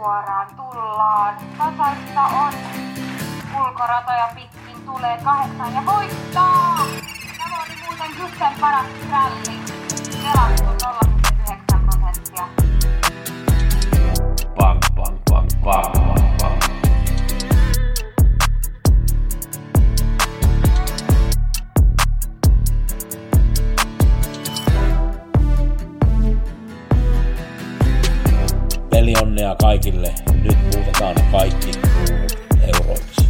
suoraan tullaan. Tasaista on. Ulkoratoja pitkin tulee kahdeksan ja voittaa! Tämä oli muuten Gusten paras ralli. Pelattu 0,9 prosenttia. Bang, bang, bang, bang, Pelionnea kaikille. Nyt muutetaan kaikki kruunut euroiksi.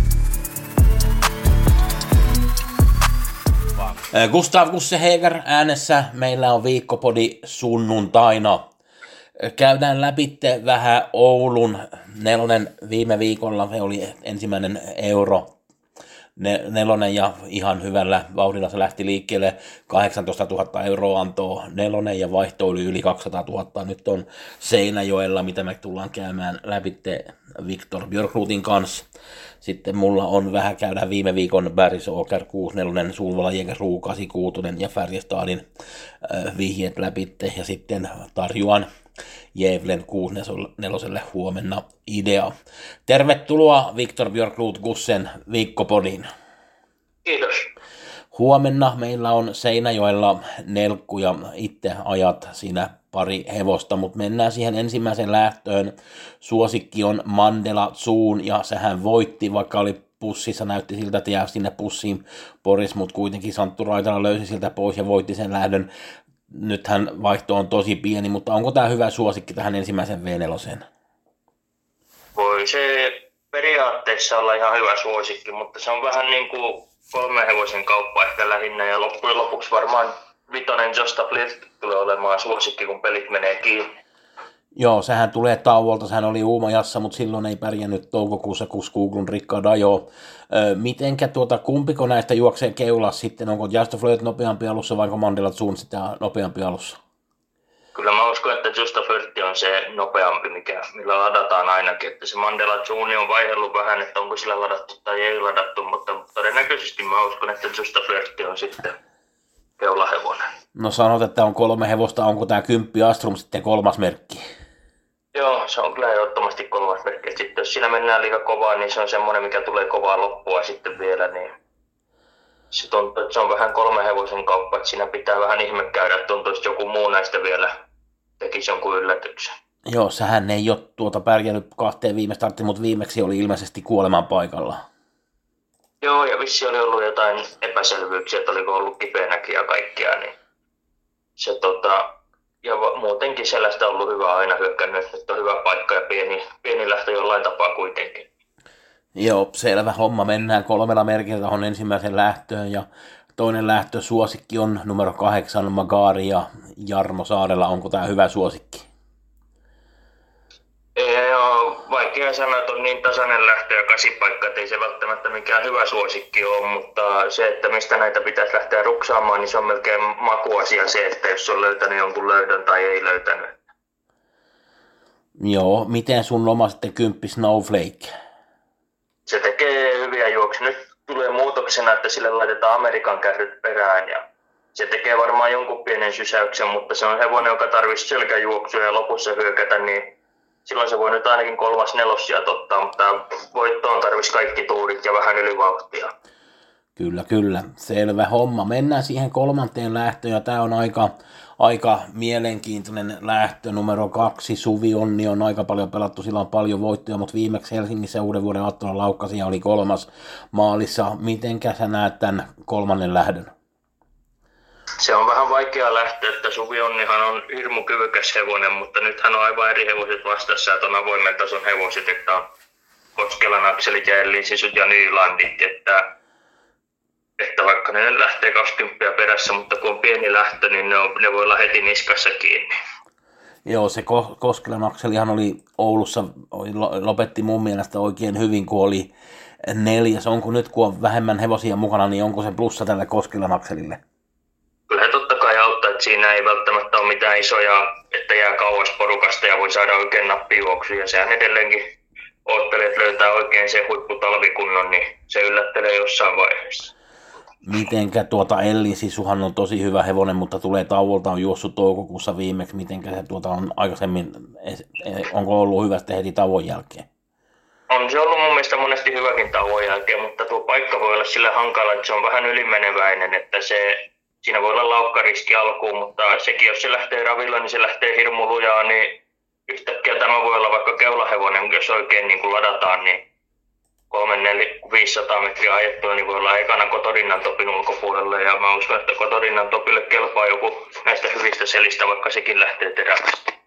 Gustav Gusseheger äänessä. Meillä on viikkopodi sunnuntaina. Käydään läpi vähän Oulun nelonen viime viikolla. Se oli ensimmäinen euro nelonen ja ihan hyvällä vauhdilla se lähti liikkeelle. 18 000 euroa antoi nelonen ja vaihto oli yli 200 000. Nyt on Seinäjoella, mitä me tullaan käymään läpi Viktor Björkruutin kanssa. Sitten mulla on vähän käydä viime viikon Barry Soker 64, Sulvala Jäger Ruu 86 ja Färjestadin vihjeet läpi. Ja sitten tarjoan Jevlen 64 huomenna idea. Tervetuloa Viktor Björkruut Gussen viikkopodiin. Kiitos. Huomenna meillä on Seinäjoella nelkku ja itse ajat siinä pari hevosta, mutta mennään siihen ensimmäisen lähtöön. Suosikki on Mandela Zoon ja sehän voitti, vaikka oli pussissa, näytti siltä, että jää sinne pussiin Boris, mutta kuitenkin Santtu Raitala löysi siltä pois ja voitti sen lähdön. Nythän vaihto on tosi pieni, mutta onko tämä hyvä suosikki tähän ensimmäisen V4? Voi se periaatteessa olla ihan hyvä suosikki, mutta se on vähän niin kuin kolmen hevosen kauppa ehkä lähinnä ja loppujen lopuksi varmaan vitonen Josta Flirt tulee olemaan suosikki, kun pelit menee kiinni. Joo, sehän tulee tauolta, sehän oli Uumajassa, mutta silloin ei pärjännyt toukokuussa, kun Googlun Rikka Dajo. Öö, mitenkä tuota, kumpiko näistä juoksee keulas sitten, onko Just Flirt nopeampi alussa vai Mandela Zoom sitten nopeampi alussa? Kyllä mä uskon, että Justa Flirtti on se nopeampi, mikä, millä ladataan ainakin. Että se Mandela Zuni on vaihellut vähän, että onko sillä ladattu tai ei ladattu, mutta todennäköisesti mä uskon, että Justa Flirtti on sitten keulahevonen. No sanot, että on kolme hevosta, onko tämä kymppi Astrum sitten kolmas merkki? Joo, se on kyllä ehdottomasti kolmas merkki. Sitten jos siinä mennään liiga kovaa, niin se on semmoinen, mikä tulee kovaa loppua sitten vielä, niin se tuntuu, että se on vähän kolme hevosen kauppa, että siinä pitää vähän ihme käydä, että tuntuu, että joku muu näistä vielä tekisi jonkun yllätyksen. Joo, sehän ei ole tuota pärjännyt kahteen viime starttiin, mutta viimeksi oli ilmeisesti kuoleman paikalla. Joo, ja vissi oli ollut jotain epäselvyyksiä, että oliko ollut kipeänäkin ja kaikkea, niin se tota, ja muutenkin sellaista on ollut hyvä aina hyökkännyt, että on hyvä paikka ja pieni, pieni lähtö jollain tapaa kuitenkin. Joo, selvä homma. Mennään kolmella merkillä tuohon ensimmäisen lähtöön ja toinen lähtö suosikki on numero kahdeksan Magari ja Jarmo Saarella. Onko tämä hyvä suosikki? Ei ole vaikea sanoa, että on niin tasainen lähtö ja kasipaikka, että ei se välttämättä mikään hyvä suosikki ole, mutta se, että mistä näitä pitäisi lähteä ruksaamaan, niin se on melkein makuasia se, että jos on löytänyt jonkun löydön tai ei löytänyt. Joo, miten sun loma sitten kymppi Snowflake? Se tekee hyviä juoksuja. Nyt tulee muutoksena, että sille laitetaan Amerikan kärryt perään ja se tekee varmaan jonkun pienen sysäyksen, mutta se on hevonen, joka tarvitsee selkäjuoksua ja lopussa hyökätä, niin silloin se voi nyt ainakin kolmas nelossia ottaa, mutta voittoon tarvitsisi kaikki tuurit ja vähän ylivaltia. Kyllä, kyllä. Selvä homma. Mennään siihen kolmanteen lähtöön ja tämä on aika, aika mielenkiintoinen lähtö. Numero kaksi, Suvi Onni on aika paljon pelattu, sillä on paljon voittoja, mutta viimeksi Helsingissä uuden vuoden aattona laukkasi ja oli kolmas maalissa. Mitenkä sä näet tämän kolmannen lähdön? Se on vähän vaikea lähteä, että Suvi Onnihan on hirmu kyvykäs hevonen, mutta nyt hän on aivan eri hevoset vastassa, että on avoimen tason hevoset, että on Koskelan akselit ja Ellisisut ja Nylandit, että, että vaikka ne lähtee 20 perässä, mutta kun on pieni lähtö, niin ne, on, ne voi olla heti niskassa kiinni. Joo, se Koskelan akselihan oli Oulussa, lopetti mun mielestä oikein hyvin, kun oli neljäs. Onko nyt, kun on vähemmän hevosia mukana, niin onko se plussa tälle Koskelan akselille? Kyllä he totta kai auttaa, että siinä ei välttämättä ole mitään isoja, että jää kauas porukasta ja voi saada oikein nappijuoksuja. Sehän edelleenkin oottelee, että löytää oikein se huipputalvikunnon, niin se yllättelee jossain vaiheessa. mitenkä tuota Ellin Sisuhan on tosi hyvä hevonen, mutta tulee tauolta, on juossut toukokuussa viimeksi, mitenkä se tuota on aikaisemmin, onko ollut hyvä sitten heti tauon jälkeen? On se ollut mun mielestä monesti hyväkin tauon jälkeen, mutta tuo paikka voi olla sille hankala, että se on vähän ylimeneväinen, että se, siinä voi olla laukkariski alkuun, mutta sekin jos se lähtee ravilla, niin se lähtee hirmu lujaa, niin yhtäkkiä tämä voi olla vaikka keulahevonen, jos oikein niin kuin ladataan, niin 300-500 metriä ajettua, niin voi olla ekana Kotorinnan topin ulkopuolelle. Ja mä uskon, että Kotorinnan topille kelpaa joku näistä hyvistä selistä, vaikka sekin lähtee terävästi.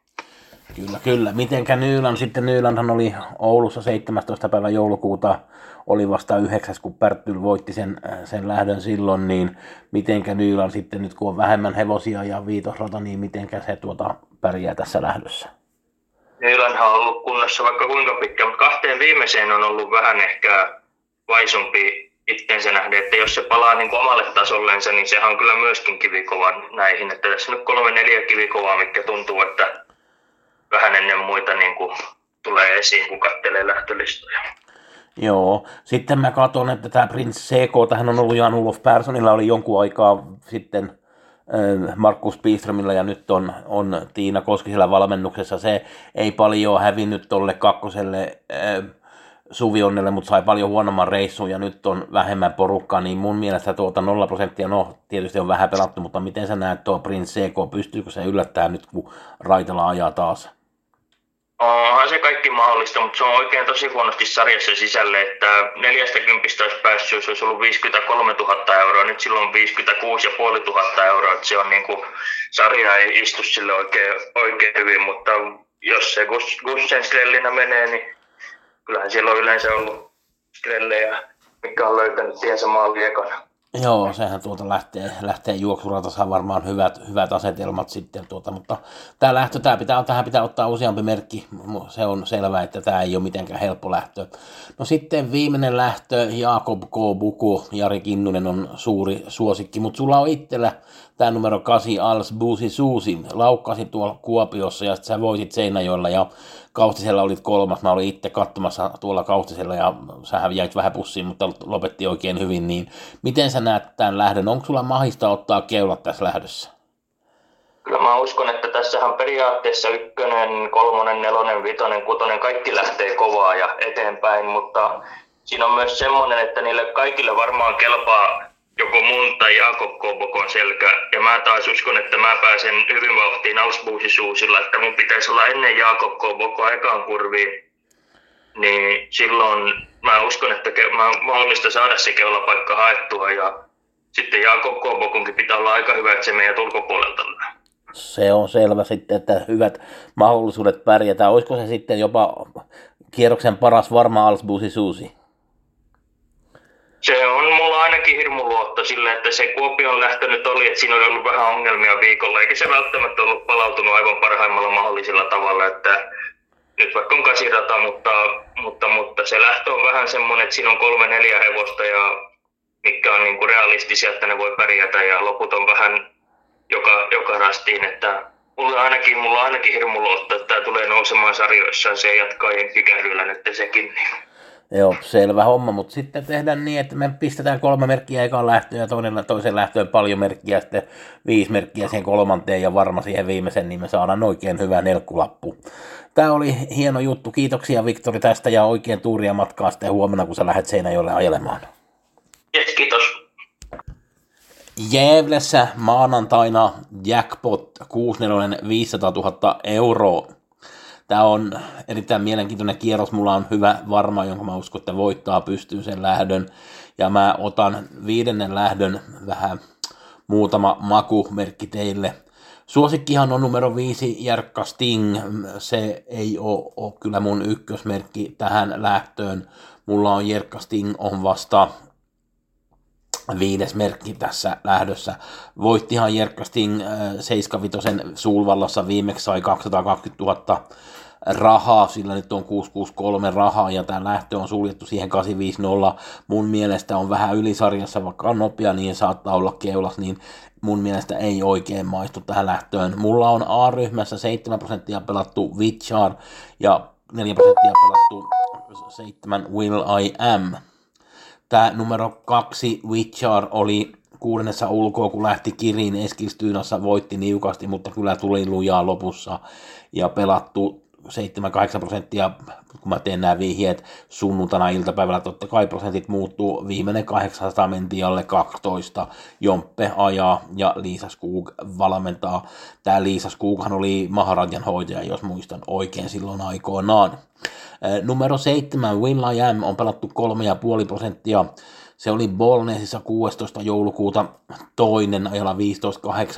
Kyllä, kyllä. Mitenkä Nyylan sitten, Nyylanhan oli Oulussa 17. päivä joulukuuta, oli vasta yhdeksäs, kun Pärttyl voitti sen, sen lähdön silloin, niin mitenkä Nyylan sitten nyt, kun on vähemmän hevosia ja viitosrata, niin mitenkä se tuota pärjää tässä lähdössä? Nylanhan on ollut kunnossa vaikka kuinka pitkä, mutta kahteen viimeiseen on ollut vähän ehkä vaisumpi itsensä nähden, että jos se palaa niin kuin omalle tasollensa, niin sehän on kyllä myöskin kivikova näihin. Että tässä nyt kolme neljä kivikovaa, mikä tuntuu, että vähän ennen muita niin kuin tulee esiin, kun katselee lähtölistoja. Joo, sitten mä katson, että tämä Prince CK, tähän on ollut Jan Ulof Personilla, oli jonkun aikaa sitten Markus Piströmillä ja nyt on, on Tiina Koskisella valmennuksessa. Se ei paljon hävinnyt tuolle kakkoselle äh, Suvionnelle, mutta sai paljon huonomman reissun ja nyt on vähemmän porukkaa, niin mun mielestä tuota 0 prosenttia, no tietysti on vähän pelattu, mutta miten sä näet tuo Prince CK, pystyykö se yllättää nyt, kun Raitala ajaa taas? Onhan se kaikki mahdollista, mutta se on oikein tosi huonosti sarjassa sisälle, että 40 olisi päässyt, jos olisi ollut 53 000 euroa, nyt silloin on 56 500 euroa, että se on niin kuin, sarja ei istu sille oikein, oikein hyvin, mutta jos se Gussen Skrellinä menee, niin kyllähän siellä on yleensä ollut Skrellejä, mikä on löytänyt tiensä maaliin ekana. Joo, sehän tuota lähtee, lähtee juoksuratassa varmaan hyvät, hyvät asetelmat sitten, tuota, mutta tämä lähtö, tämä pitää, tähän pitää ottaa useampi merkki, se on selvää, että tämä ei ole mitenkään helppo lähtö. No sitten viimeinen lähtö, Jaakob K. Buku, Jari Kinnunen on suuri suosikki, mutta sulla on itsellä tämä numero 8 Als Buusi Suusi, laukkasi tuolla Kuopiossa ja sitten sä voisit Seinäjoella ja Kaustisella olit kolmas, mä olin itse katsomassa tuolla Kaustisella ja sä jäit vähän pussiin, mutta lopetti oikein hyvin, niin miten sä näet tämän lähdön? Onko sulla mahista ottaa keulat tässä lähdössä? Kyllä mä uskon, että tässähän periaatteessa ykkönen, kolmonen, nelonen, vitonen, kutonen, kaikki lähtee kovaa ja eteenpäin, mutta siinä on myös semmoinen, että niille kaikille varmaan kelpaa joko mun tai Jakob Kobokon selkä. Ja mä taas uskon, että mä pääsen hyvin vauhtiin Ausbuusisuusilla, että mun pitäisi olla ennen Jakob Kobokoa ekaan kurviin. Niin silloin mä uskon, että mä mahdollista saada se keulapaikka haettua ja sitten Jakob Kobokunkin pitää olla aika hyvä, että se meidän ulkopuolelta se on selvä sitten, että hyvät mahdollisuudet pärjätä. Olisiko se sitten jopa kierroksen paras varma Alsbusi Suusi? Se on mulla ainakin hirmu luotto sille, että se Kuopion lähtö nyt oli, että siinä oli ollut vähän ongelmia viikolla, eikä se välttämättä ollut palautunut aivan parhaimmalla mahdollisella tavalla, että nyt vaikka on kasirata, mutta, mutta, mutta se lähtö on vähän semmoinen, että siinä on kolme neljä hevosta ja mitkä on niin kuin realistisia, että ne voi pärjätä ja loput on vähän joka, joka rastiin, että mulla ainakin, mulla ainakin hirmu luotto, että tämä tulee nousemaan sarjoissa se jatkaa jenkikähdyllä nyt sekin. Niin Joo, selvä homma, mutta sitten tehdään niin, että me pistetään kolme merkkiä ekaan lähtöön ja toinen, toisen lähtöön paljon merkkiä, sitten viisi merkkiä siihen kolmanteen ja varma siihen viimeisen, niin me saadaan oikein hyvä nelkkulappu. Tämä oli hieno juttu. Kiitoksia Viktori tästä ja oikein tuuria matkaa sitten huomenna, kun sä lähdet Seinäjoelle ajelemaan. Yes, kiitos. Jäävlessä maanantaina jackpot 64 500 000 euroa. Tämä on erittäin mielenkiintoinen kierros. Mulla on hyvä varma, jonka mä uskon, että voittaa pystyy sen lähdön. Ja mä otan viidennen lähdön vähän muutama makumerkki teille. Suosikkihan on numero viisi, Jerkka Sting. Se ei ole, ole kyllä mun ykkösmerkki tähän lähtöön. Mulla on Jerkka Sting on vasta viides merkki tässä lähdössä. Voittihan Jerkka Sting 75 Suulvallassa viimeksi sai 220 000 rahaa, sillä nyt on 663 rahaa ja tämä lähtö on suljettu siihen 850. Mun mielestä on vähän ylisarjassa, vaikka on nopea, niin saattaa olla keulas, niin mun mielestä ei oikein maistu tähän lähtöön. Mulla on A-ryhmässä 7 prosenttia pelattu Witchar ja 4 prosenttia pelattu 7 Will I Am. Tämä numero kaksi Witcher oli kuudennessa ulkoa, kun lähti Kirin Eskilstyynassa, voitti niukasti, mutta kyllä tuli lujaa lopussa ja pelattu 7-8 prosenttia, kun mä teen nämä vihjeet sunnuntaina iltapäivällä, totta kai prosentit muuttuu, viimeinen 800 mentiin alle 12, Jomppe ajaa ja Liisa Skug valmentaa. Tämä Liisa Skughan oli Maharajan hoitaja, jos muistan oikein silloin aikoinaan. Numero 7, Will I Am on pelattu 3,5 prosenttia, se oli Bolnesissa 16. joulukuuta toinen ajalla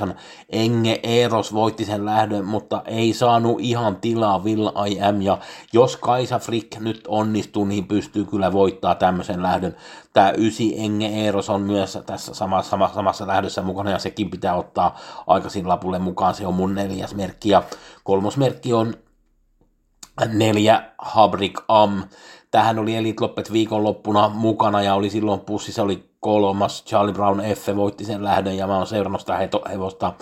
15.8. Enge Eros voitti sen lähdön, mutta ei saanut ihan tilaa Will I Am. Ja jos Kaisa Frick nyt onnistuu, niin pystyy kyllä voittaa tämmöisen lähdön. Tämä ysi Enge Eros on myös tässä samassa, samassa, samassa lähdössä mukana ja sekin pitää ottaa aikaisin lapulle mukaan. Se on mun neljäs merkki ja kolmos merkki on neljä Habrik Am. Tähän oli Elite Loppet viikonloppuna mukana ja oli silloin pussissa oli kolmas. Charlie Brown F voitti sen lähdön ja mä oon seurannut sitä hevosta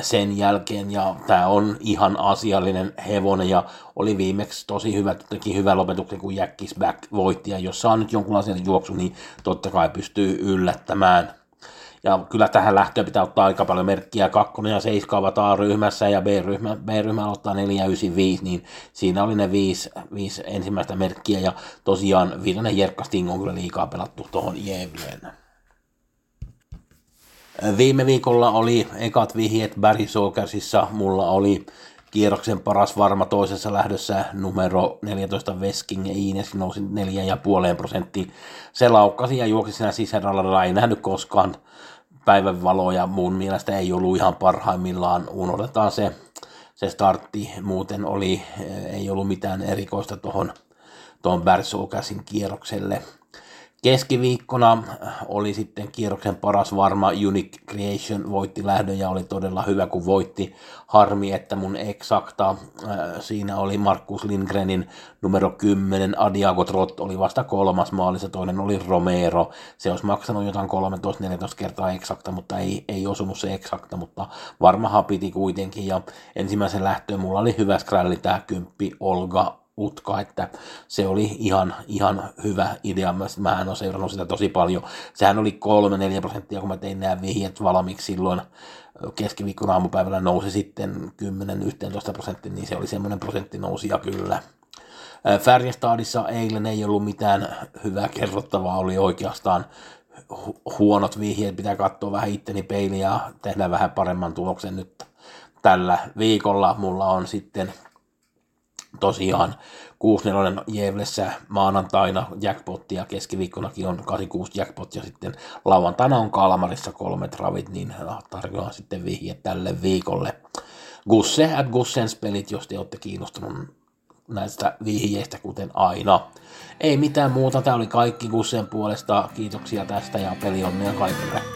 sen jälkeen ja tämä on ihan asiallinen hevonen ja oli viimeksi tosi hyvä, teki hyvä lopetuksen kun Jackis Back voitti ja jos saa nyt jonkunlaisen juoksu, niin totta kai pystyy yllättämään. Ja kyllä tähän lähtöön pitää ottaa aika paljon merkkiä. Kakkonen ja seiska ovat A-ryhmässä ja B-ryhmä, B-ryhmä ottaa 495, niin siinä oli ne viisi, viisi ensimmäistä merkkiä. Ja tosiaan viidennen Jerkka Sting on kyllä liikaa pelattu tuohon Jevleen. Viime viikolla oli ekat vihjeet Barry Sokersissa. Mulla oli kierroksen paras varma toisessa lähdössä numero 14 Vesking Ines nousi 4,5 prosenttiin. Se laukkasi ja juoksi siinä sisäradalla, ei nähnyt koskaan päivänvalo ja mun mielestä ei ollut ihan parhaimmillaan. Unohdetaan se, se startti. Muuten oli, ei ollut mitään erikoista tuohon tuohon Bärsokäsin kierrokselle. Keskiviikkona oli sitten kierroksen paras varma Unique Creation voitti lähdön ja oli todella hyvä kun voitti. Harmi, että mun eksakta, äh, siinä oli Markus Lindgrenin numero 10, Adiago Trot oli vasta kolmas maalissa, toinen oli Romero. Se olisi maksanut jotain 13-14 kertaa eksakta, mutta ei, ei osunut se eksakta, mutta varmahan piti kuitenkin. Ja ensimmäisen lähtöön mulla oli hyvä skrälli tämä kymppi Olga utka, että se oli ihan, ihan hyvä idea. Mä, en ole seurannut sitä tosi paljon. Sehän oli 3-4 prosenttia, kun mä tein nämä vihjet valmiiksi silloin keskiviikkona aamupäivällä nousi sitten 10-11 prosenttia, niin se oli semmoinen prosentti ja kyllä. Färjestadissa eilen ei ollut mitään hyvää kerrottavaa, oli oikeastaan huonot vihjeet, pitää katsoa vähän itteni peiliä ja tehdä vähän paremman tuloksen nyt tällä viikolla. Mulla on sitten tosiaan 64 Jevlessä maanantaina jackpotti ja keskiviikkonakin on 86 jackpot ja sitten lauantaina on Kalmarissa kolmet ravit, niin tarjoan sitten vihje tälle viikolle. Gusse at Gussens pelit, jos te olette kiinnostunut näistä vihjeistä, kuten aina. Ei mitään muuta, tämä oli kaikki Gussen puolesta. Kiitoksia tästä ja peli onnea kaikille.